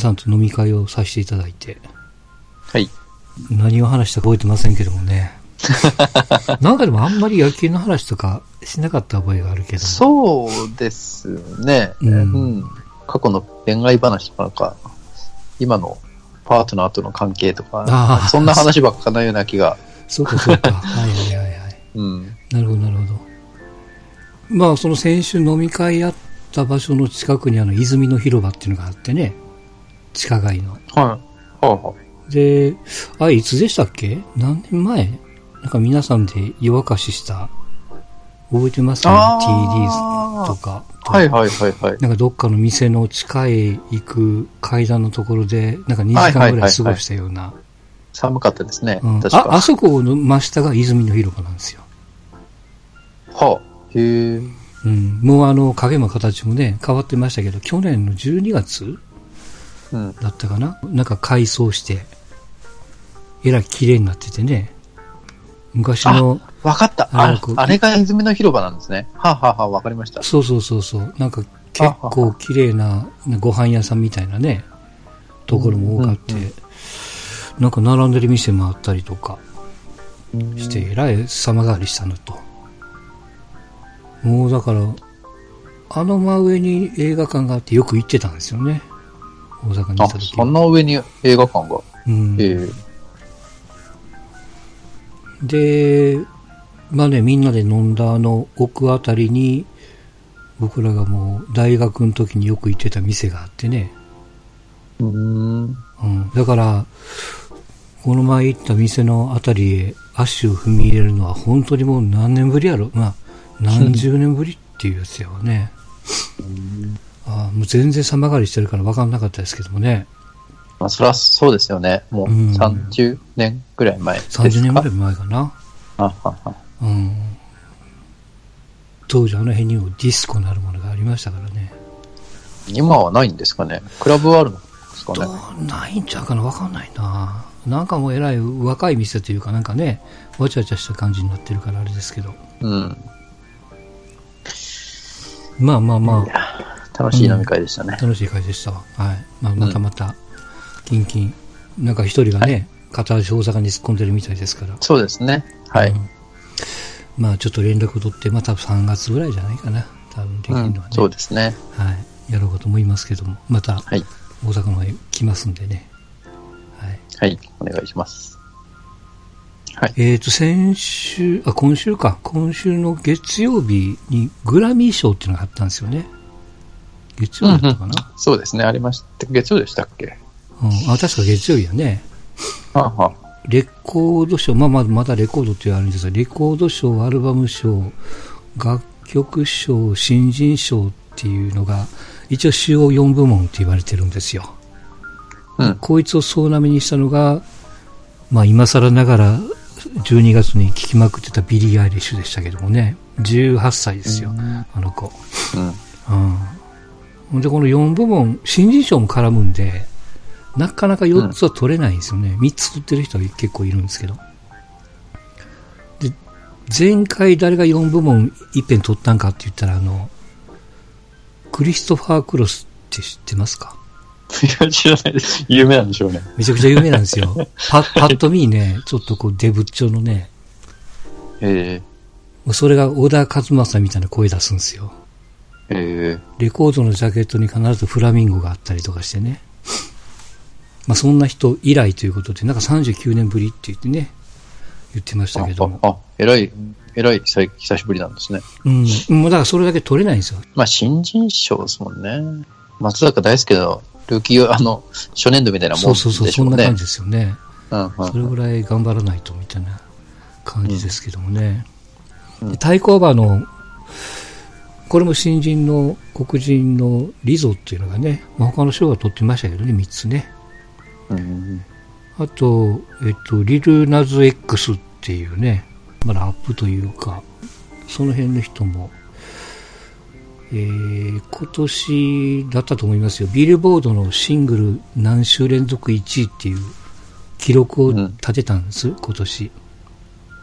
さんと飲み会をさせていただいて、はい。何を話したか覚えてませんけどもね。なんかでもあんまり野球の話とかしなかった覚えがあるけど。そうですね。うんうん。過去の恋愛話とかなんか、今のパートナーとの関係とかそんな話ばっかなような気が。そうかそうか。はいはいはいはい。うん。なるほどなるほど。まあその先週飲み会やった場所の近くにあの泉の広場っていうのがあってね。地下街の。はい。はいはい。で、あれいつでしたっけ？何年前？なんか皆さんで夜明かしした、覚えてます？ねあ ?TD ーとか。はいはいはいはい。なんかどっかの店の地下へ行く階段のところで、なんか2時間ぐらい過ごしたような。寒かったですね。うん確か。あ、あそこの真下が泉の広場なんですよ。はあ。へえ。うん。もうあの影も形もね、変わってましたけど、去年の12月うん。だったかな？なんか改装して、えらい綺麗になっててね。昔の、わかった。ああれが泉の広場なんですね。はあ、はあはあ、わかりました。そうそうそうそう。なんか結構綺麗なご飯屋さんみたいなね、ところも多かって、うんうんなんか並んでる店もあったりとかして、えらい様変わりしたのと。もうだから、あの真上に映画館があってよく行ってたんですよね。大阪にいあた、時そんな上に映画館が？うんええ。で、まあね、みんなで飲んだあの奥あたりに、僕らがもう大学の時によく行ってた店があってね。うーん。うん。だから、この前行った店のあたりへ足を踏み入れるのは本当にもう何年ぶりやろ？まあ、何十年ぶりっていうやつやわね。ああもう全然様変わりしてるから分かんなかったですけどもね。まあ、そりゃそうですよね。もううん30年ぐらい前ですか。30年ぐらい前かな。あははうん。当時あの辺にもディスコなるものがありましたからね。今はないんですかね。クラブはあるんですかどね。うないんちゃうかなわかんないな。なんかもうえらい若い店というかなんかね、わちゃわちゃした感じになってるからあれですけど。うん。まあまあまいや楽しい飲み会でしたねあ、。楽しい会でしたわ。はい。まあまたまた、キンキン。なんか一人がね、片足大阪に突っ込んでるみたいですから。そうですね。はい。うんまあちょっと連絡を取って、また3月ぐらいじゃないかな。多分できうんるのはね。そうですね。はい。やろうかと思いますけども、またはい。大阪の方へ来ますんでね。はい。はい。お願いします。はい。えっ、と、先週、あ、今週か。今週の月曜日にグラミー賞っていうのがあったんですよね。月曜日だったかな、そうですね。ありました。月曜でしたっけ？うん、あ、確か月曜日やね。はあはレコード賞、まあまあ、まだレコードっていうのがあるんですが、レコード賞、アルバム賞、楽曲賞、新人賞っていうのが、一応主要4部門って言われてるんですよ。うん。こいつを総なめにしたのが、まあ今更ながら12月に聴きまくってたビリー・アイリッシュでしたけどもね、18歳ですよ、あの子。うん。うん。で、この4部門、新人賞も絡むんで、なかなか4つは取れないんですよね。3つ取ってる人は結構いるんですけど。で、前回誰が4部門一遍取ったんかって言ったら、あの、クリストファー・クロスって知ってますか？いや、知らないです。有名なんでしょうね。めちゃくちゃ有名なんですよ。パパッと見ね、ちょっとこうデブッチョのね、えもうそれが小田和正みたいな声出すんですよ。ええレコードのジャケットに必ずフラミンゴがあったりとかしてね。まあそんな人以来ということで、なんか39年ぶりって言ってね、言ってましたけども。あ、あ、えらい、えらい久久しぶりなんですね。うん。もうだからそれだけ取れないんですよ。まあ、新人賞ですもんね。松坂大輔のルーキー、あの、初年度みたいなもんでしょそうそううそう、そんなね。感じですよね。うんうんそれぐらい頑張らないとみたいな感じですけどもね。うんで対抗馬の、これも新人の黒人のリゾっていうのがね、まあ、他の賞は取ってましたけどね、3つね。うんあと、えっと、リルナズ X っていうね、まあ、ラップというか、その辺の人も、えー今年だったと思いますよ。ビルボードのシングル何週連続1位っていう記録を立てたんです、今年。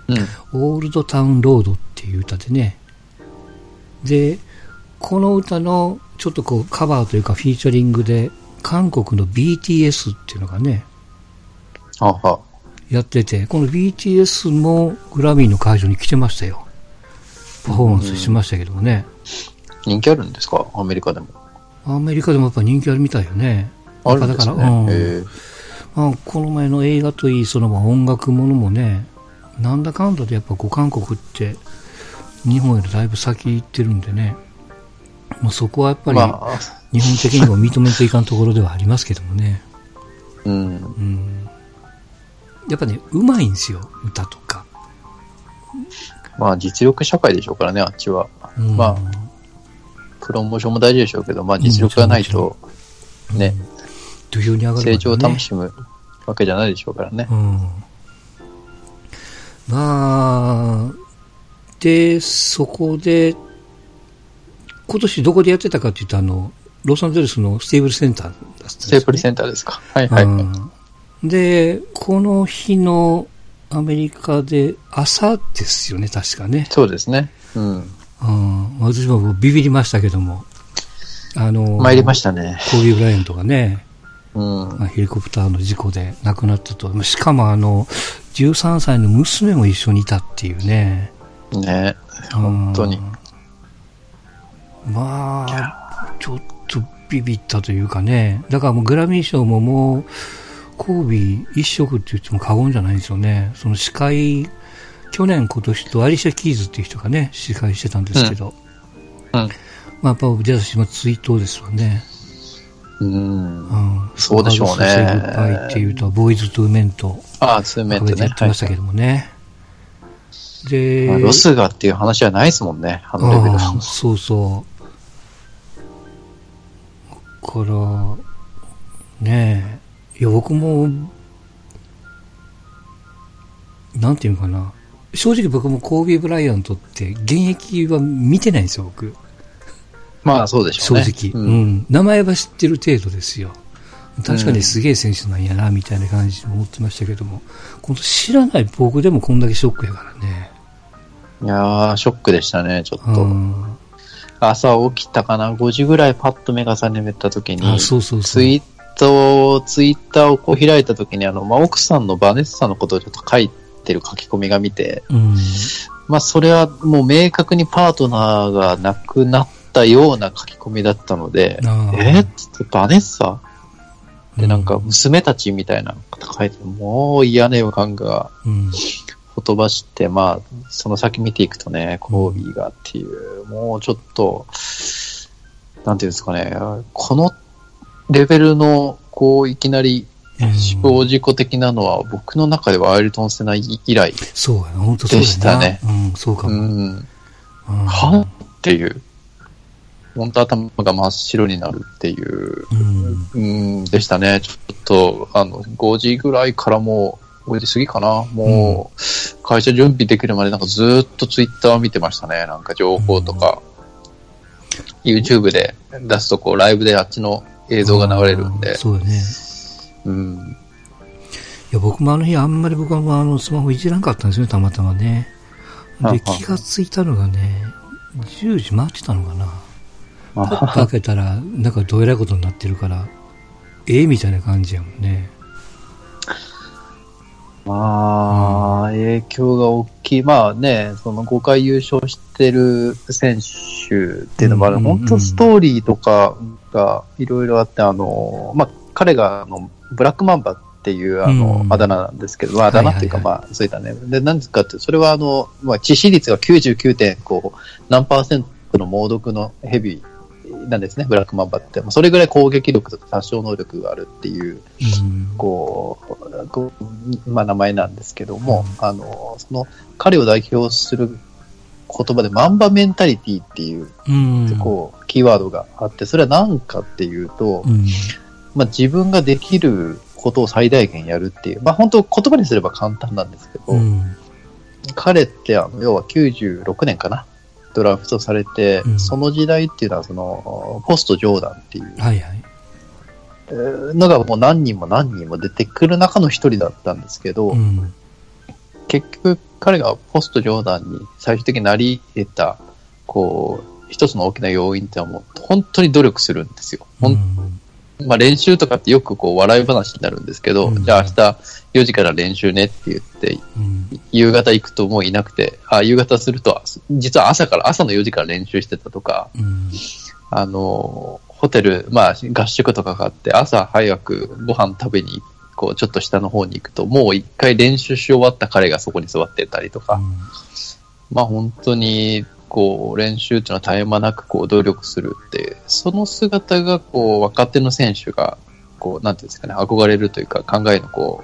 うん。オールドタウンロードっていう歌でね。で、この歌のちょっとこうカバーというかフィーチャリングで韓国の BTS っていうのがね、はは。やってて、この BTS もグラミーの会場に来てましたよ。パフォーマンスしましたけどもね。人気あるんですか？アメリカでも。アメリカでもやっぱ人気あるみたいよね。あるんですね。だからうんまあ、この前の映画といい、そのまあ音楽ものもね、なんだかんだでやっぱこう韓国って日本よりだいぶ先行ってるんでね、もうそこはやっぱりまあ、日本的にも認めていかんところではありますけどもね。うん。うん。やっぱね、うまいんですよ、歌とか。まあ、実力社会でしょうからね、あっちは。うん、まプロモーションも大事でしょうけど、まあ、実力がないと、ね、土俵に上がる成長をね楽しむわけじゃないでしょうからね。うん。まあ、で、そこで、今年どこでやってたかっていうと、あの、ロサンゼルスのステーブルセンターだったんですステープルセンンターですか。はいはい。うんで、この日のアメリカで朝ですよね、確かね。そうですね。うん。うん、私もビビりましたけども。あの、参りましたね。コービー・ブライアントがね、うん。まあ、ヘリコプターの事故で亡くなったと。しかもあの、13歳の娘も一緒にいたっていうね。ね本当に。うん。まあ、ちょっとビビったというかね。だからもうグラミー賞ももう、コービー一色って言っても過言じゃないんですよね。その司会、去年今年とアリシャ・キーズっていう人がね、司会してたんですけど。うん。まあやっぱ私も追悼ですわね。うん。うん。そうでしょうねグッバイっていうと、ボーイズ・トゥ・メント。ああ、ツーメントねや。ってましたけどもね。で、まあロスがっていう話はないですもんね、あのレベルそうそう。だから、ねえ、いや、僕も、なんていうのかな。正直僕もコービー・ブライアントって現役は見てないんですよ、僕。まあそうでしょ正うね。直、ううんん。名前は知ってる程度ですよ。確かにすげえ選手なんやな、みたいな感じで思ってましたけども、この知らない僕でもこんだけショックやからね。いやー、ショックでしたね、ちょっうと。ん。朝起きたかな、5時ぐらいパッと目が覚めた時にあ、、そうそうそう。ツイート、ツイッターをこう開いた時に、あの、まあ、奥さんのバネッサのことをちょっと書いてる書き込みが見て、うん。まあ、それはもう明確にパートナーが亡くなったような書き込みだったので、えっつってバネッサで、なんかう娘たちみたいなこと書いて、もう嫌な予感が。うん。ほとばして、まあ、その先見ていくとね、コービーがっていう、もうちょっと、なんていうんですかね、このレベルの、こう、いきなり死亡事故的なのは、僕の中ではアイルトン・セナ以来、そうやな、本当そうやな。でしたね。うん、そうかうも。ん、うん。はっていう、本当頭が真っ白になるっていう、うん。うん、でしたね。ちょっと、あの、5時ぐらいからもう、5時過ぎかな。もう、会社準備できるまでなんかずーっとツイッター見てましたね。なんか情報とか、YouTube で出すとこう、ライブであっちの映像が流れるんで、そうやね。うん。いや、僕もあの日あんまり僕はあのスマホいじらんかったんですよね、たまたまね。で、気がついたのがね、10時回ってたのかな。パッとあ開けたら、なんかどえらいことになってるから、ええみたいな感じやもんね。まあ、影響が大きい。まあね、その5回優勝してる選手っていうのもある。うんうんうん本当ストーリーとかがいろいろあって、あの、まあ彼があの、ブラックマンバっていうあの、うんあだ名なんですけど、まああだ名っていうかはいまあ、そういったね。で、何ですかって、それはあの、まあ致死率が 99. こう何パーセントの猛毒のヘビなんですね、ブラックマンバって。まあそれぐらい攻撃力とか殺傷能力があるっていううん。こう、こうまあ名前なんですけども、あの、その彼を代表する言葉でマンバメンタリティっていう、うん。こう、キーワードがあって、それは何かっていうと、うん。まあ自分ができることを最大限やるっていう、まあ本当言葉にすれば簡単なんですけど、うん。彼ってあの、要は96年かな、ドラフトされて、うんその時代っていうのはその、ポストジョーダンっていうはいはい。えーのがもう何人も何人も出てくる中の一人だったんですけど、うん。結局彼がポストジョーダンに最終的になり得た、こう、一つの大きな要因ってのはもう本当に努力するんですよ。ほんうんまあ練習とかってよくこう笑い話になるんですけど、うんじゃあ明日4時から練習ねって言って、うん。夕方行くともういなくて、あ、夕方すると、実は朝から、朝の4時から練習してたとか、うん。あの、ホテル、まあ合宿とかがあって、朝早くご飯食べに、こうちょっと下の方に行くと、もう一回練習し終わった彼がそこに座ってたりとか、まあ本当に、こう、練習っていうのは絶え間なくこう努力するって、その姿がこう若手の選手が、こう、なんていうんですかね、憧れるというか考えのこ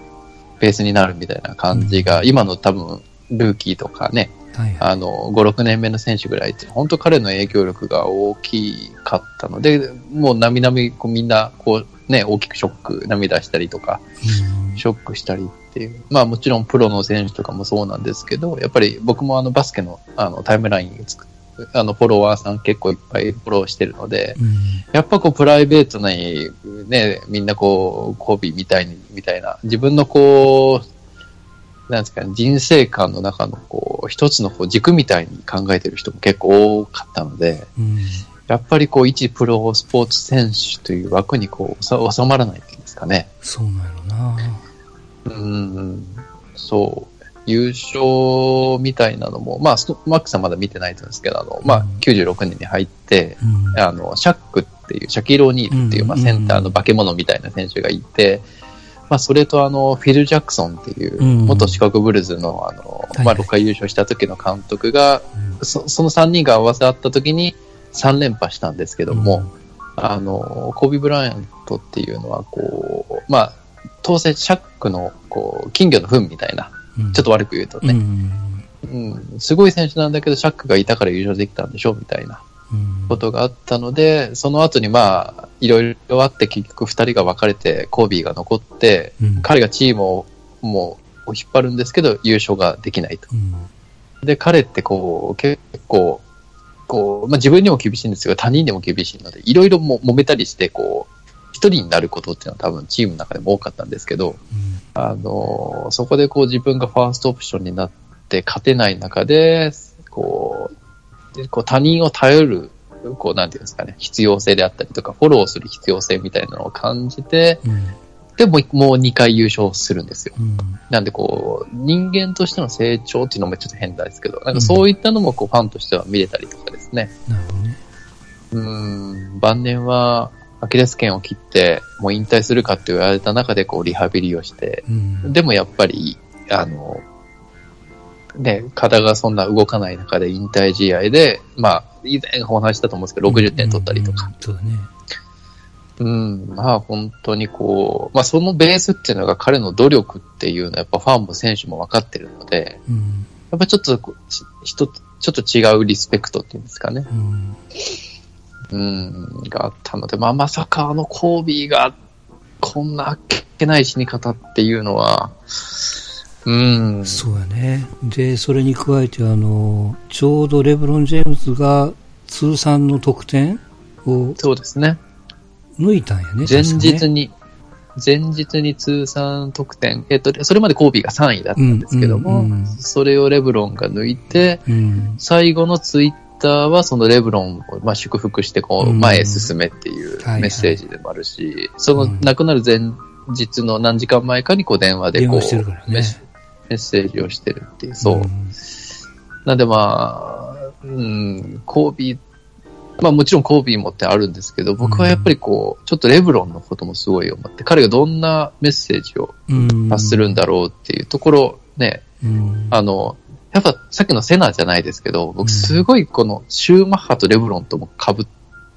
う、ベースになるみたいな感じが、今の多分、ルーキーとかね、はいはい。あの、5、6年目の選手ぐらいって、本当彼の影響力が大きかったので、もうなみなみ、こうみんな、こう、ね、大きくショック、涙したりとか、うんショックしたりっていう。まあもちろんプロの選手とかもそうなんですけど、やっぱり僕もあのバスケのあのタイムライン作っあのフォロワーさん結構いっぱいフォローしてるので、うん。やっぱこうプライベートにね、みんなこう、コービーみたいに、みたいな、自分のこう、なんですかね、人生観の中のこう、一つのこう軸みたいに考えてる人も結構多かったので、うん。やっぱりこう、一プロスポーツ選手という枠にこう、さ収まらないっていうんですかね。そうなんやろな。うん、そう。優勝みたいなのも、まあ、ストマックさんまだ見てないと思うんですけど、あの、まあうん、96年に入って、うん。あの、シャックっていう、シャキロ・オニールっていう、まあ、うんセンターの化け物みたいな選手がいて、まあ、それとあの、フィル・ジャクソンっていう、うん。元シカゴブルズの、あの、はいまあ、6回優勝した時の監督が、うん。そその3人が合わせ合った時に3連覇したんですけども、あの、コービー・ブライアントっていうのは、こう、まあ、当然シャックの、こう、金魚の糞みたいな、うん、ちょっと悪く言うとうん、ね、うん、すごい選手なんだけど、シャックがいたから優勝できたんでしょ？みたいなうん、ことがあったので、その後にまあ、いろいろあって結局二人が別れて、コービーが残って、うん、彼がチームをもう引っ張るんですけど、優勝ができないと。うん、で、彼ってこう、結構、こう、まあ自分にも厳しいんですが、他人にも厳しいので、いろいろも揉めたりして、こう、一人になることっていうのは多分チームの中でも多かったんですけど、うんあの、そこでこう自分がファーストオプションになって勝てない中で、こう、でこう他人を頼る、こうなんていうんですかね、必要性であったりとか、フォローする必要性みたいなのを感じて、うん、でももう2回優勝するんですよ。うん、なんでこう、人間としての成長っていうのもちょっと変なんですけど、なんかそういったのもこうファンとしては見れたりとかですね。なるほどね。うーん、晩年はアキレス腱を切って、もう引退するかって言われた中でこうリハビリをして、うん、でもやっぱり、あの、ね、肩がそんな動かない中で引退試合で、まあ、以前お話ししたと思うんですけど、60点取ったりとか。うん。そうだね。うん、まあ本当にこう、まあそのベースっていうのが彼の努力っていうのはやっぱファンも選手も分かってるので、うん、やっぱちょっとちょっと違うリスペクトっていうんですかね。うん、うん、があったので、まあまさかあのコービーがこんなあっけない死に方っていうのは、うん、そうやね。で、それに加えて、あの、ちょうどレブロン・ジェームズが通算の得点をそうですね。抜いたんやね。前日に、前日に通算得点、えっと、それまでコービーが3位だったんですけども、うんうんうんそれをレブロンが抜いて、うん、最後のツイッターはそのレブロンを、まあ、祝福してこううん前へ進めっていうメッセージでもあるし、そのうん亡くなる前日の何時間前かにこう電話でこうメッセージをしてるっていう、そう。んなんでまあ、うん、コービー、まあもちろんコービーもってあるんですけど、僕はやっぱりこう、ちょっとレブロンのこともすごい思って、彼がどんなメッセージをうん。発するんだろうっていうところ、ね、うん。あの、やっぱさっきのセナじゃないですけど、うん僕すごいこのシューマッハとレブロンとも被っ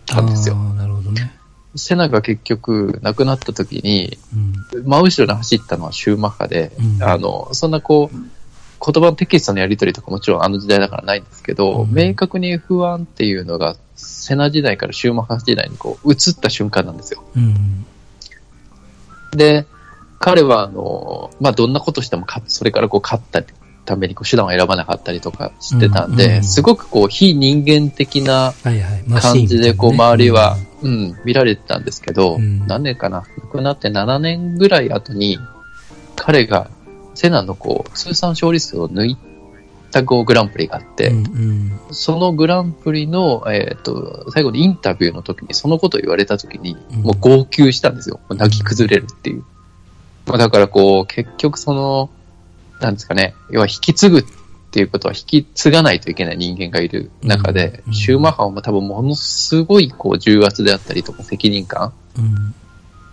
たんですよ。ああ、なるほどね。セナが結局亡くなった時に、うん。真後ろに走ったのはシューマッハで、うんあの、そんなこう、言葉のテキストのやり取りとかもちろんあの時代だからないんですけど、うん明確に F1 っていうのが、セナ時代からシューマッハ時代にこう、移った瞬間なんですよ。うん。で、彼はあの、まあ、どんなことしてもそれからこう勝ったためにこう手段を選ばなかったりとかしてたんで、うんうんすごくこう、非人間的な感じでこう、周りは、うん、見られてたんですけど、うん。何年かな。亡くなって7年ぐらい後に、彼が、セナのこう、通算勝利数を抜いタゴグランプリがあって、うんうん。そのグランプリの、えっ、と、最後にインタビューの時にそのことを言われた時に、うん。もう号泣したんですよ。泣き崩れるっていう。まあだからこう、結局その、なんですかね、要は引き継ぐっていうことは引き継がないといけない人間がいる中で、うんシューマッハも多分ものすごいこう重圧であったりとか責任感うん。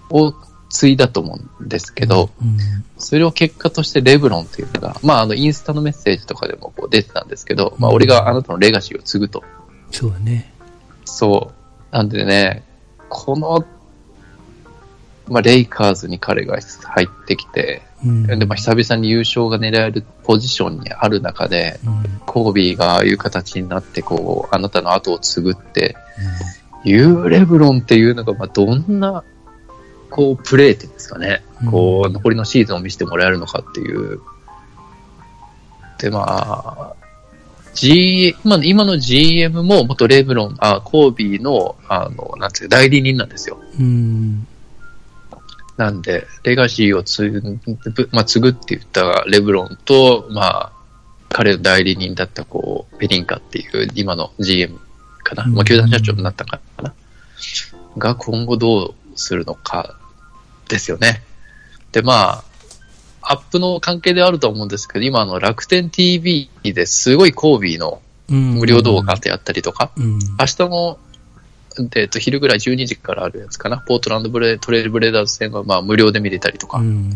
を継いだと思うんですけど、うん、それを結果としてレブロンっていうのが、まああのインスタのメッセージとかでもこう出てたんですけど、まあうん俺があなたのレガシーを継ぐと。そうだね。そう。なんでね、この、まあレイカーズに彼が入ってきて、うん。で、まあ久々に優勝が狙えるポジションにある中で、うん。コービーがああいう形になって、こう、あなたの後を継ぐって、いうレブロンっていうのが、まあどんな、こう、プレーっていうんですかね。うんこう、残りのシーズンを見せてもらえるのかっていう。で、まあ、G、今の、今の GM も元レブロン、あ、コービーの、あの、なんていうか、代理人なんですよ。うん。なんで、レガシーを継ぐ、まあ、継ぐって言ったレブロンと、まあ、彼の代理人だった、こう、ペリンカっていう、今の GM かな。うんまあ、球団社長になったかな。が、今後どうするのか、ですよね。で、まあ、アップの関係ではあると思うんですけど、今、あの、楽天 TV ですごいコービーのうん。無料動画であったりとか、うん。明日の、えっと、昼ぐらい12時からあるやつかな。ポートランドブレトレイルブレーダーズ戦はまあ無料で見れたりとか、うん。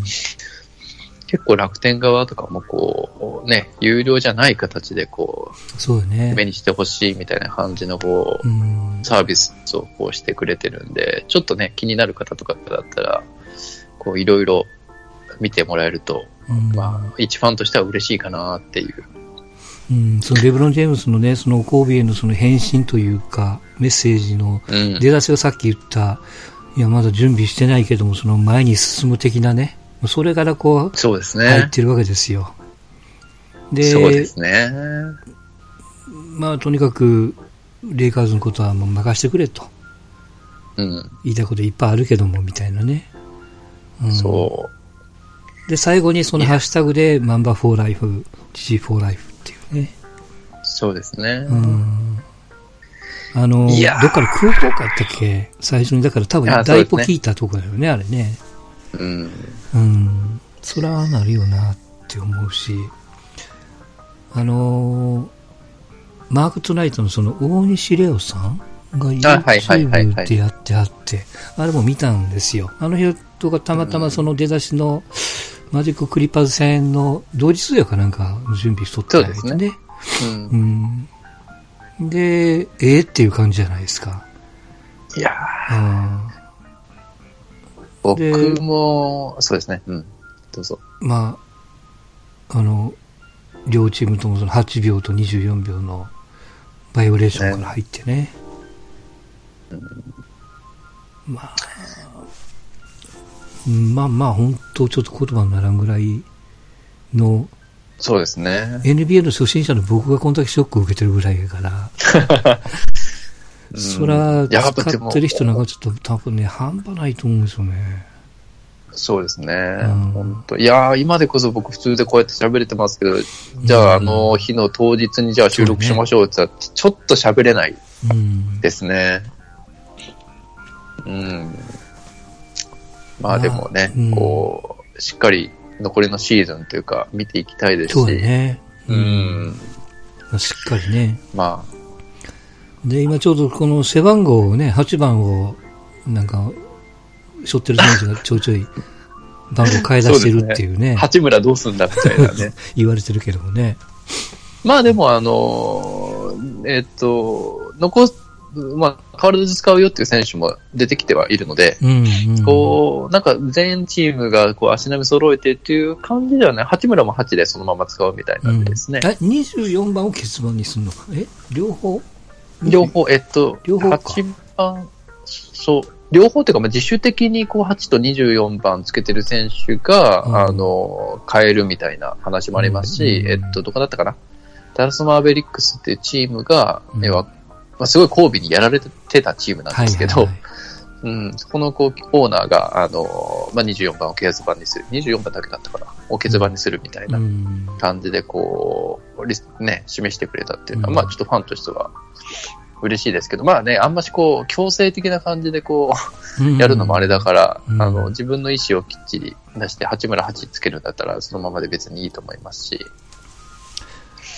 結構楽天側とかもこう、ね、有料じゃない形でこう、そうだね。目にしてほしいみたいな感じのこう、うん。サービスをこうしてくれてるんで、ちょっとね、気になる方とかだったら、こういろいろ見てもらえると、うんまあ、一ファンとしては嬉しいかなっていう。うん、そのレブロン・ジェームスのね、そのコービーへのその返信というか、メッセージのうん。出だしがさっき言った、いや、まだ準備してないけども、その前に進む的なね、それからこう、そうですね。入ってるわけですよ。で、そうですね。まあ、とにかく、レイカーズのことはもう任してくれと。うん。言いたいこといっぱいあるけども、みたいなね。うん、そう。で、最後にそのハッシュタグで、マンバーフォーライフ、GG フォーライフね。そうですね。うん。あの、いやーどっから空港かやったっけ？最初に、だから多分、あそう第ですね一歩聞いたとこだよね、あれね。うん。うん。そらなるよなって思うし、あのーマークトナイトのその大西レオさんが YouTube でやってあって、あれも見たんですよ。あの人がたまたまその出だしのマジッククリッパーズ戦の同日やかなんか準備しとったんそうですね。うんうん。で、ええっていう感じじゃないですか。いやうんー僕も、そうですね。うん。どうぞ。まあ、あの、両チームともその8秒と24秒のバイオレーションから入ってね。まあ、うんまあまあ、本当ちょっと言葉にならんぐらいの、そうですね。NBA の初心者の僕がこんだけショックを受けてるぐらいやから、う んそら、使ってる人なんかちょっと多分ね、半端ないと思うんですよね。そうですね。ん本当いやー今でこそ僕普通でこうやって喋れてますけど、じゃああの日の当日にじゃあ収録しましょうって言ったら、ちょっと喋れないうん。ですね。うん。まあでもね、うんこう、しっかり残りのシーズンというか見ていきたいですし、そうだね。うん。まあしっかりね。まで、今ちょうどこの背番号をね、8番を、なんか、背負ってる選手がちょいちょい番号変え出してるっていうね、あ、八村どうすんだみたいなね。言われてるけどもね。まあでもあのーえっと、残す、まあ、変わらず使うよっていう選手も出てきてはいるので、うん、うん。こう、なんか全チームがこう足並み揃えてっていう感じではね、八村も8でそのまま使うみたいなんですね。え、24番を欠番にするの？かえ両方？両。方、えっと、両方か。8番、そう、両方っていうか、まあ、自主的にこう8と24番つけてる選手が、うん。あの、変えるみたいな話もありますし、うん。えっと、どこだったかな？ダラスマーベリックスっていうチームが、うんまあ、すごい交尾にやられてたチームなんですけど、はいはいはいうん、そこのこうオーナーが、あの、まあ、24番をケアズ番にする。24番だけだったかな。を欠番にするみたいなうん。感じで、こう、リスね、示してくれたっていうのは、うんまあちょっとファンとしては嬉しいですけど、まあね、あんましこう、強制的な感じでこう、やるのもあれだから、うんあの、自分の意思をきっちり出して、八村八つけるんだったら、そのままで別にいいと思いますし、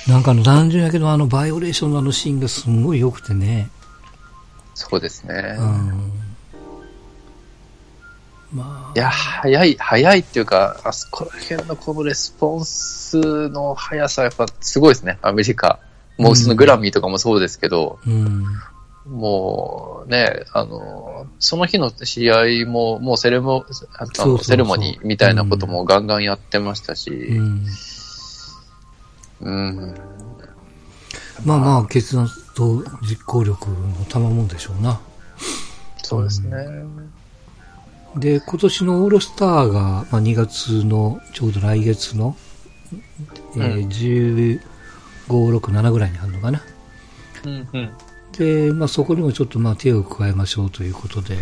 なんかあの、単純やけど、あの、バイオレーションのあのシーンがすんごい良くてね。そうですね。うん。まあ。いや、早い、早いっていうか、あそこら辺のこのレスポンスの速さ、やっぱすごいですね、アメリカ。もうそのグラミーとかもそうですけど、うん。もうね、あの、その日の試合も、もうセレモ、あのセレモニーみたいなこともガンガンやってましたし、うん。うん。まあまあ、決断と実行力の賜もんでしょうな。そうですね。で、今年のオールスターが、まあ、2月の、ちょうど来月の、えー15、6、7ぐらいにあるのかな。うんうん。で、まあ、そこにもちょっとまあ手を加えましょうということで、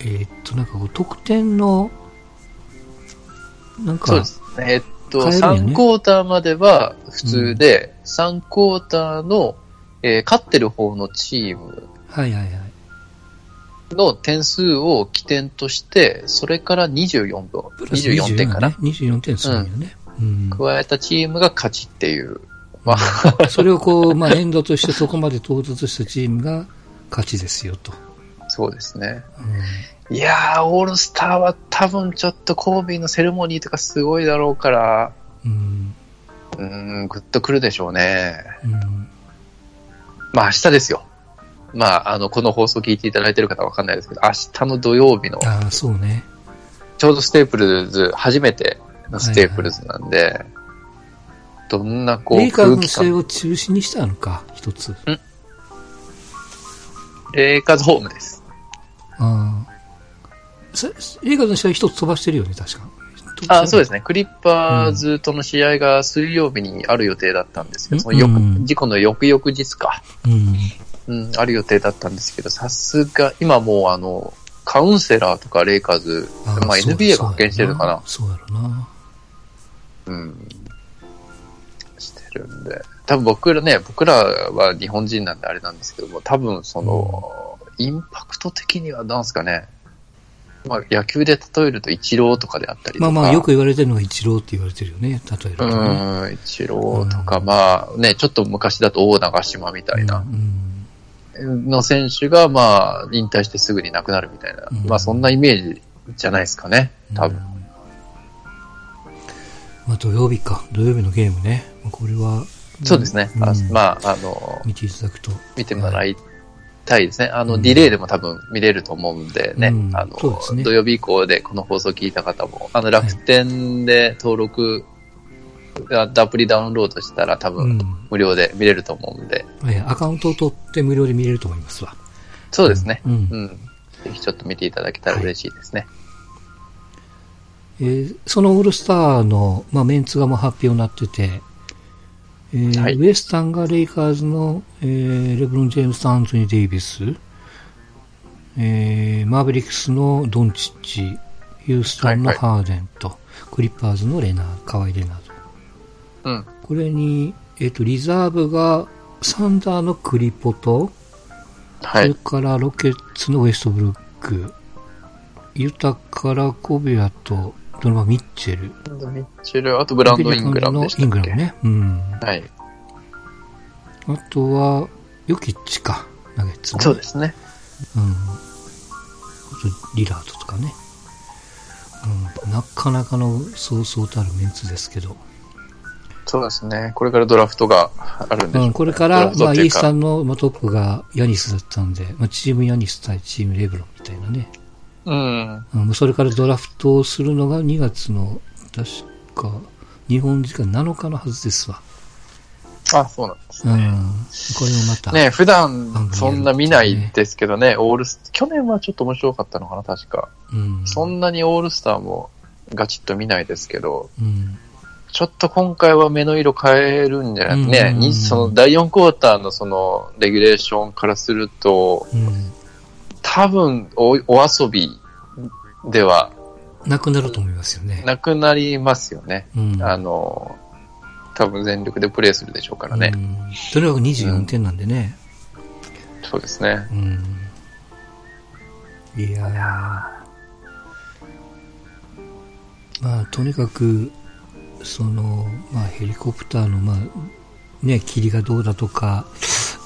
えーっと、なんかこう、得点の、なんか、そうですね。と、変えるんやね3クォーターまでは普通で、3クォーターの、えー勝ってる方のチーム。の点数を起点として、それから24分、プラス24点かなね。。24点するんよね。うん。加えたチームが勝ちっていう。まあ、それをこう、まあ、エンドとしてそこまで到達したチームが勝ちですよと。そうですね。うんいやー、オールスターは多分ちょっとコービーのセレモニーとかすごいだろうから、うん。ん、グッとくるでしょうね。うん。まあ明日ですよ。まあ、あの、この放送聞いていただいてる方はわかんないですけど、明日の土曜日の、ああ、そうね。ちょうどステープルズ、初めてのステープルズなんで、どんなこうレイカーズの試合を中止にしたのか、一つ。レイカーズホームです。ああ。さレイカーズの試合一つ飛ばしてるよね、確か。あそうですね。ね。クリッパーズとの試合が水曜日にある予定だったんですけど、うんその事故の翌々日か。うん。うん、ある予定だったんですけど、さすが、今もうあの、カウンセラーとかレイカーズ、まあそう NBA が派遣してるのかな。そうやろな。うん。してるんで。多分僕らね、僕らは日本人なんであれなんですけども、多分その、インパクト的にはなんすかね。まあ野球で例えるとイチローとかであったりとか。まあまあ、よく言われてるのがイチローって言われてるよね、例えるとね。うん、イチローとか、まあね、ちょっと昔だと大長島みたいなうん。の選手が、まあ、引退してすぐに亡くなるみたいな、うんまあそんなイメージじゃないですかね、多分。うんまあ、土曜日か。土曜日のゲームね。まあこれは、そうですね。あうんまあ、あの、見ていただくと。見てもらいたいですね。あの、うんディレイでも多分見れると思うんでね。うんあの、ね土曜日以降でこの放送聞いた方も、あの、楽天で登録、あアプリダウンロードしたら多う分ん。無料で見れると思うんで。えアカウントを取って無料で見れると思いますわ。そうですね。うんうん。ぜひちょっと見ていただけたら嬉しいですね。えーそのオールスターの、まあ、メンツがもう発表になってて、えーはいウエスタンがレイカーズの、えーレブロン・ジェームスとアントニー・デイビス、えーマーベリックスのドンチッチ、ヒューストンのはいはいハーデンと、クリッパーズのレナー、カワイ・レナード。うん。これに、えっ、と、リザーブがサンダーのクリポと、それはい。からロケッツのウェストブルック、ユタからコビアとドノバン・ミッチェル、ミッチェル、あとブランド・イングラムでしたイングラムね。うん。はい。あとは、ヨキッチか、ナゲッツの。そうですね。うん。あと、リラードとかね。うん。なかなかのそうそうたるメンツですけど。そうですね。これからドラフトがあるんでしょう、うん、これから、まあ、イースタンの、まあ、トップがヤニスだったんで、まあ、チームヤニス対チームレブロンみたいなね。うん。うん、それからドラフトをするのが2月の、確か、日本時間7日のはずですわ。あ、そうなんですうんね。。これもまた。ね普段そんな見ないですけどね、オールス、去年はちょっと面白かったのかな、確か。うん。そんなにオールスターもガチッと見ないですけど、うん。ちょっと今回は目の色変えるんじゃないね、うんにその第4クォーターのそのレギュレーションからすると、うん。多分おお遊びではなくなると思いますよね。なくなりますよね。うん。あの、多分全力でプレイするでしょうからね。うん。とにかく24点なんでね。そうですね。うん。いやーまあ、とにかく、その、まあ、ヘリコプターの、まあ、ね、霧がどうだとか、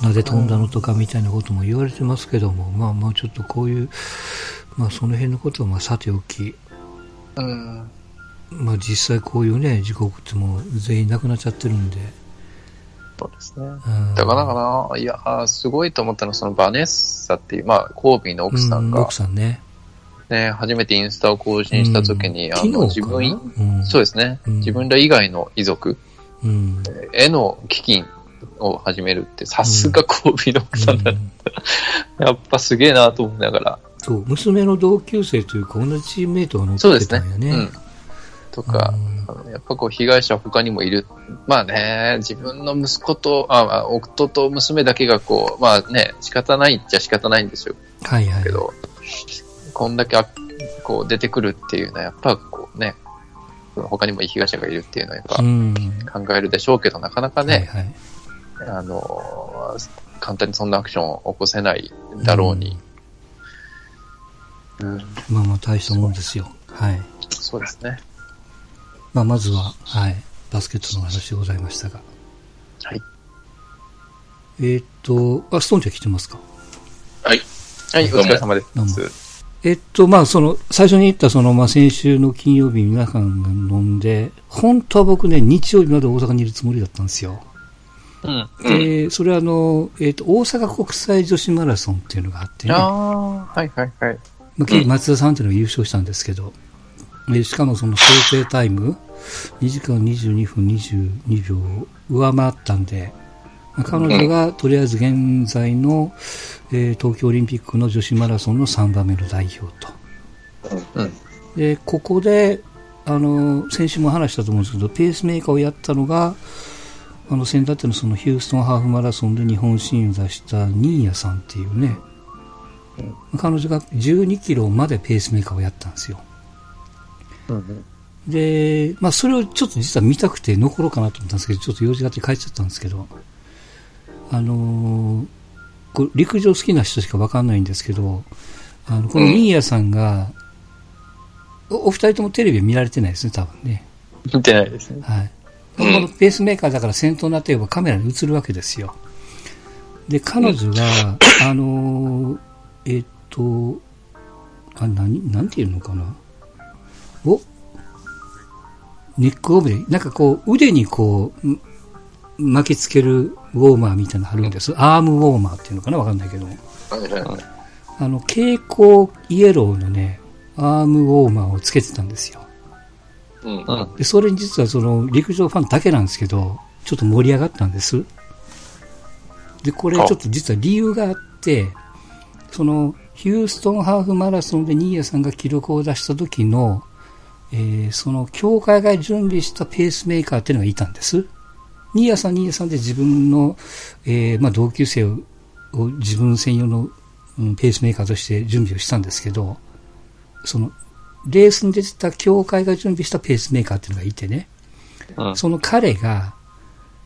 なぜ飛んだのとかみたいなことも言われてますけども、まあ、もうちょっとこういう、まあ、その辺のことは、まあ、さておき、うん。まあ、実際こういうね、事故ってもう全員亡くなっちゃってるんで、そうですね。うん。だからかな、いやー、すごいと思ったのは、そのバネッサっていう、まあ、コービーの奥さんが。う奥、さんね。ね、初めてインスタを更新した時に、うん。あの、自分、うん。そうですね、うん。自分ら以外の遺族。うん。への基金を始めるって、さすがコービーの奥さんだ、うんやっぱすげえなと思いながら。そう、娘の同級生というか、同じチームメイトが乗そうですね。ってたんやね。うん。とか、うんあのやっぱこう被害者他にもいる。まあね、自分の息子と、ああ夫と娘だけがこう、まあね、仕方ないっちゃ仕方ないんですよ。はいはい。けど、こんだけあこう出てくるっていうのは、やっぱこうね、他にも被害者がいるっていうのはやっぱうん。考えるでしょうけど、なかなかね、はいはい。あの、簡単にそんなアクションを起こせないだろうに。うん、まあまあ大したもんですよ。はい。そうですね。まあまずは、はい。バスケットの話でございましたが。はい。えーっと、あ、ストーンちゃん来てますか？はい。はい、お疲れ様でどうもす。えっと、まあ、その、最初に言った、その、まあ、先週の金曜日皆さんが飲んで、本当は僕ね、日曜日まで大阪にいるつもりだったんですよ。うん。で、それはあの、えっと、大阪国際女子マラソンっていうのがあってね。ああ、はいはいはい。まあ、松田さんっていうのが優勝したんですけど、でしかもその想定タイム、2時間22分22秒を上回ったんで、まあ彼女がとりあえず現在の、えー東京オリンピックの女子マラソンの3番目の代表と。うん。で、ここで、あの、先週も話したと思うんですけど、ペースメーカーをやったのが、あの、先だってのそのヒューストンハーフマラソンで日本新を出したニーヤさんっていうね、彼女が12キロまでペースメーカーをやったんですよ。うん。で、まあ、それをちょっと実は見たくて残ろうかなと思ったんですけど、ちょっと用事があって帰っちゃったんですけど、あのー陸上好きな人しかわかんないんですけど、あの、このニーヤさんが、おお二人ともテレビは見られてないですね、多分ね。見てないですね。はい。このペースメーカーだから先頭になっていればカメラに映るわけですよ。で、彼女が、あのーえっと、あ、何、なんていうのかな。お？ネックオブで、なんかこう、腕にこう、ん巻きつけるウォーマーみたいなのあるんです。アームウォーマーっていうのかな？わかんないけど。あの、蛍光イエローのね、アームウォーマーをつけてたんですよ。うん。うん。で、それに実はその陸上ファンだけなんですけど、ちょっと盛り上がったんです。で、これちょっと実は理由があって、そのヒューストンハーフマラソンで新谷さんが記録を出した時の、えーその協会が準備したペースメーカーっていうのがいたんです。新谷さん、新谷さんで自分の、えーまあ、同級生をを自分専用の、うんペースメーカーとして準備をしたんですけど、そのレースに出てた協会が準備したペースメーカーっていうのがいてね、うん。その彼が、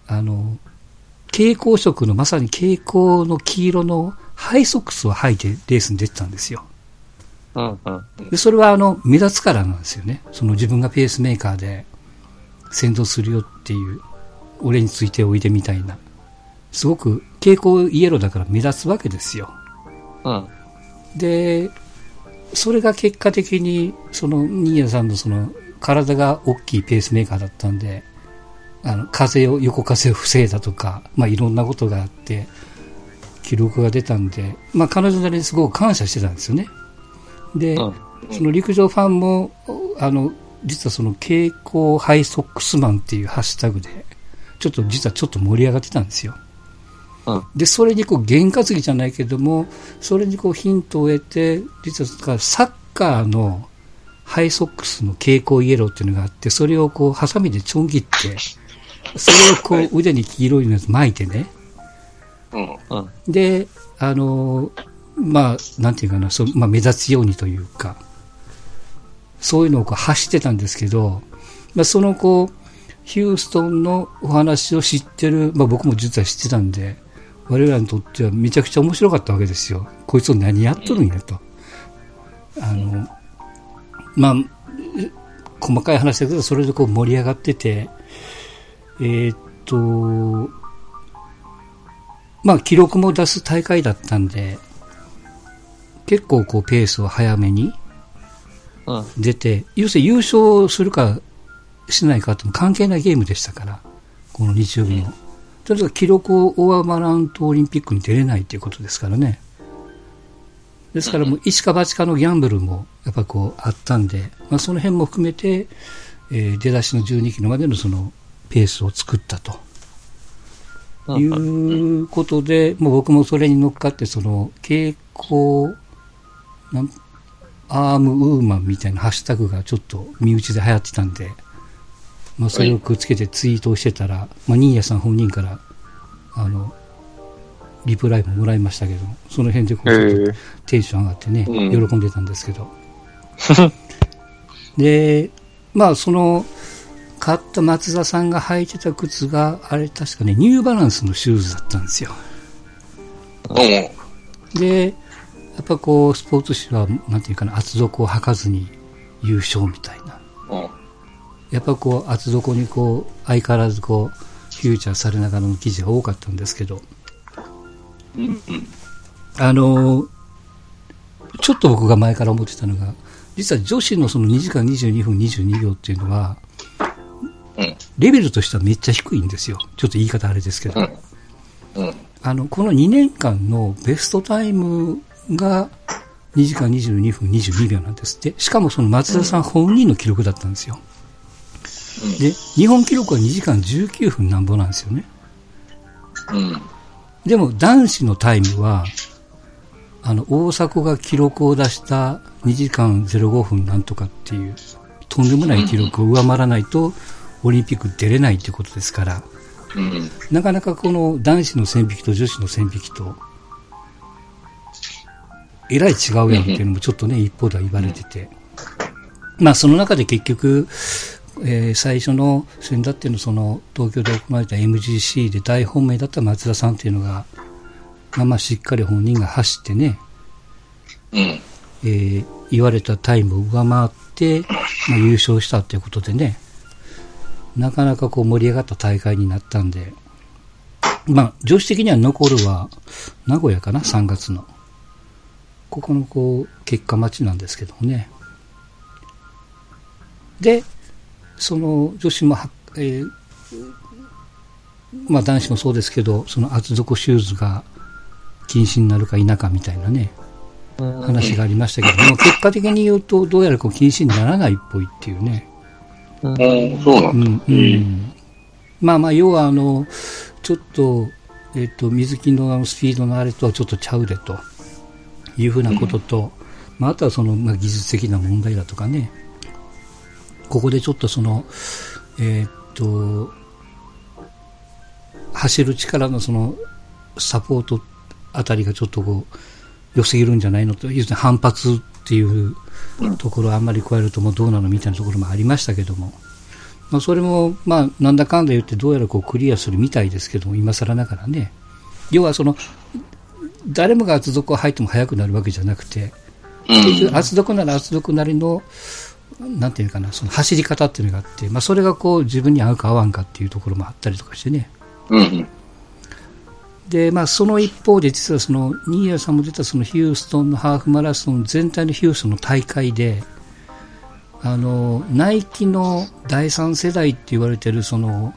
あの、蛍光色の、まさに蛍光の黄色のハイソックスを履いてレースに出てたんですよ。うん。うん。で、それはあの、目立つからなんですよね。その自分がペースメーカーで先導するよっていう、俺についておいでみたいな。すごく蛍光イエローだから目立つわけですよ。うん。で、それが結果的に、その、新谷さんのその、体が大きいペースメーカーだったんで、あの、風を、横風を防いだとか、まあいろんなことがあって、記録が出たんで、まあ彼女なりにすごく感謝してたんですよね。で、うん。その陸上ファンも、あの、実はその蛍光ハイソックスマンっていうハッシュタグで、ちょっと実はちょっと盛り上がってたんですよ。うん。で、それにこう、験担ぎじゃないけども、それにこう、ヒントを得て、実はサッカーのハイソックスの蛍光イエローっていうのがあって、それをこう、ハサミでちょん切って、それをこう、腕に黄色いのやつ巻いてね。うん。うん。で、あの、まあ、なんていうかな、そうまあ、目立つようにというか、そういうのをこう走ってたんですけど、まあ、そのこう、ヒューストンのお話を知ってる、まあ、僕も実は知ってたんで、我々にとってはめちゃくちゃ面白かったわけですよ。こいつを何やっとるんやと。あの、まあ、細かい話だけど、それでこう盛り上がってて、えー、っと、まあ記録も出す大会だったんで、結構こうペースを早めに出て、うん、要するに優勝するかしないかとも関係ないゲームでしたから、この日曜日の。うん、とにかく記録を上回らんとオリンピックに出れないということですからね。ですからもう一か八かのギャンブルもやっぱこうあったんで、まあ、その辺も含めて、えー、出だしの12キロまでのそのペースを作ったと。いうことで、もう僕もそれに乗っかって、その、傾向、アームウーマンみたいなハッシュタグがちょっと身内で流行ってたんで、まあ、それをくっつけてツイートをしてたら、まあ、ニーヤさん本人から、あの、リプライももらいましたけど、その辺でこう、テンション上がってね、喜んでたんですけど。で、まあ、その、買った松田さんが履いてた靴が、あれ確かね、ニューバランスのシューズだったんですよ。で、やっぱこう、スポーツ紙は、なんていうかな、厚底を履かずに優勝みたいな。やっぱこう、厚底にこう、相変わらずこう、フューチャーされながらの記事が多かったんですけど、あの、ちょっと僕が前から思ってたのが、実は女子のその2時間22分22秒っていうのは、レベルとしてはめっちゃ低いんですよ。ちょっと言い方あれですけど。あの、この2年間のベストタイムが2時間22分22秒なんですって。しかもその松田さん本人の記録だったんですよ。で、日本記録は2時間19分なんぼなんですよね。でも男子のタイムは、あの、大迫が記録を出した2時間05分なんとかっていう、とんでもない記録を上回らないと、オリンピック出れないってことですから、うん、なかなかこの男子の線引きと女子の線引きと、えらい違うやんっていうのもちょっとね、一方では言われてて。まあその中で結局、えー、最初の先だってのその東京で行われた MGC で大本命だった松田さんっていうのが、まあまあしっかり本人が走ってね、うん、えー、言われたタイムを上回って、まあ、優勝したっていうことでね、なかなかこう盛り上がった大会になったんで、まあ、女子的には残るは、名古屋かな、3月の。ここのこう、結果待ちなんですけどもね。で、その女子も、えー、まあ男子もそうですけど、その厚底シューズが禁止になるか否かみたいなね、話がありましたけども、結果的に言うと、どうやらこう禁止にならないっぽいっていうね。うん、そうなんだ。うん、うん、まあまあ、要はあの、ちょっと、えっ、ー、と、水木のあのスピードのあれとはちょっとちゃうでというふうなことと、うん、まあ、あとはその、まあ、技術的な問題だとかね、ここでちょっとその、えっ、ー、と、走る力のその、サポートあたりがちょっとこう、良すぎるんじゃないのと、要するに反発っていうところをあんまり加えるともうどうなのみたいなところもありましたけども、まあ、それも、まあ、なんだかんだ言ってどうやらこうクリアするみたいですけども、今更ながらね。要はその、誰もが厚底を履いても速くなるわけじゃなくて、結局厚底なら厚底なりの、なんていうかな、その走り方っていうのがあって、まあ、それがこう自分に合うか合わんかっていうところもあったりとかしてね。うんで、まあ、その一方で、実はその、新谷さんも出たそのヒューストンのハーフマラソン全体のヒューストンの大会で、あの、ナイキの第三世代って言われてる、その、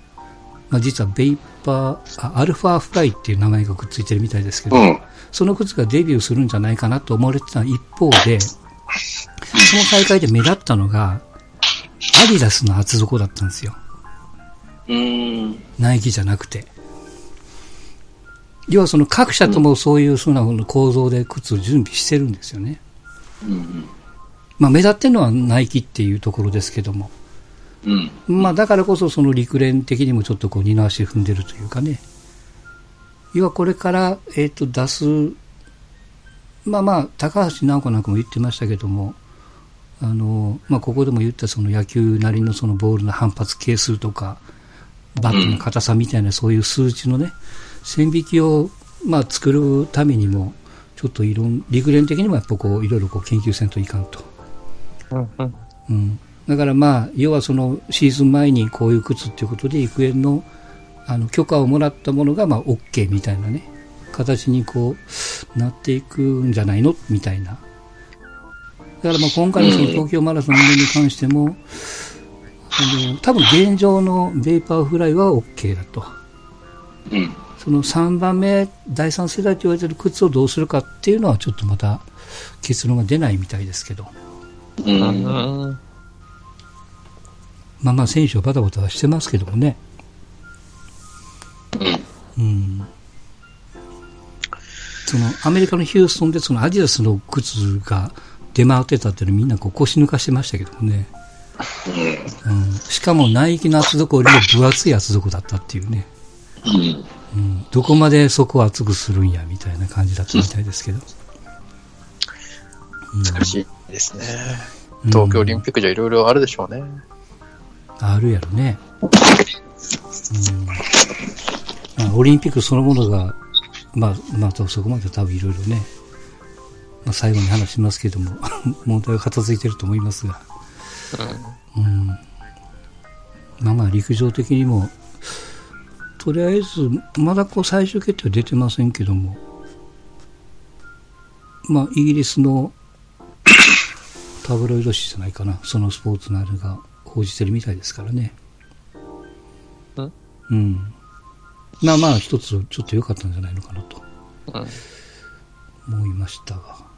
まあ、実はベイパーあ、アルファフライっていう名前がくっついてるみたいですけど、うん、その靴がデビューするんじゃないかなと思われてた一方で、その大会で目立ったのが、アディダスの厚底だったんですよ。ナイキじゃなくて。要はその各社ともそういうふうな構造で靴を準備してるんですよね。うん、まあ目立ってるのはナイキっていうところですけども。うん、まあだからこそその陸連的にもちょっとこう二の足踏んでるというかね。要はこれから、えっ、ー、と出す、まあまあ高橋直子なんかも言ってましたけども、あの、まあ、ここでも言ったその野球なりのそのボールの反発係数とか、バットの硬さみたいなそういう数値のね、線引きを、まあ、作るためにも、ちょっといろん、陸連的にもやっぱこう、いろいろこう研究せんといかんと。うん。だからまあ、要はそのシーズン前にこういう靴っていうことで、陸連の、あの、許可をもらったものが、まあ、OK みたいなね、形にこう、なっていくんじゃないの？みたいな。だからまあ今回のその東京マラソンに関しても、あの、多分現状のベイパーフライは OK だと。うん。その3番目、第3世代と言われてる靴をどうするかっていうのはちょっとまた結論が出ないみたいですけど。うん。うん。まあまあ選手はバタバタはしてますけどもね。そのアメリカのヒューストンでそのアディダスの靴が出回ってたっていうのみんなこう腰抜かしてましたけどもね。うん。しかもナイキの厚底よりも分厚い厚底だったっていうね。うん。うん。どこまでそこを厚くするんやみたいな感じだったみたいですけど。うん難しいですね。東京オリンピックじゃいろいろあるでしょうね。あるやろね。うん。まあ、オリンピックそのものが、まあ、まあ、そこまで多分いろいろね、まあ、最後に話しますけども、問題は片付いてると思いますが。うん。まあまあ、陸上的にも、とりあえず、まだこう最終決定は出てませんけども、まあ、イギリスの タブロイド紙じゃないかな、そのスポーツのあれが報じてるみたいですからね。んうん。まあまあ、一つちょっと良かったんじゃないのかなとうん。思いましたが。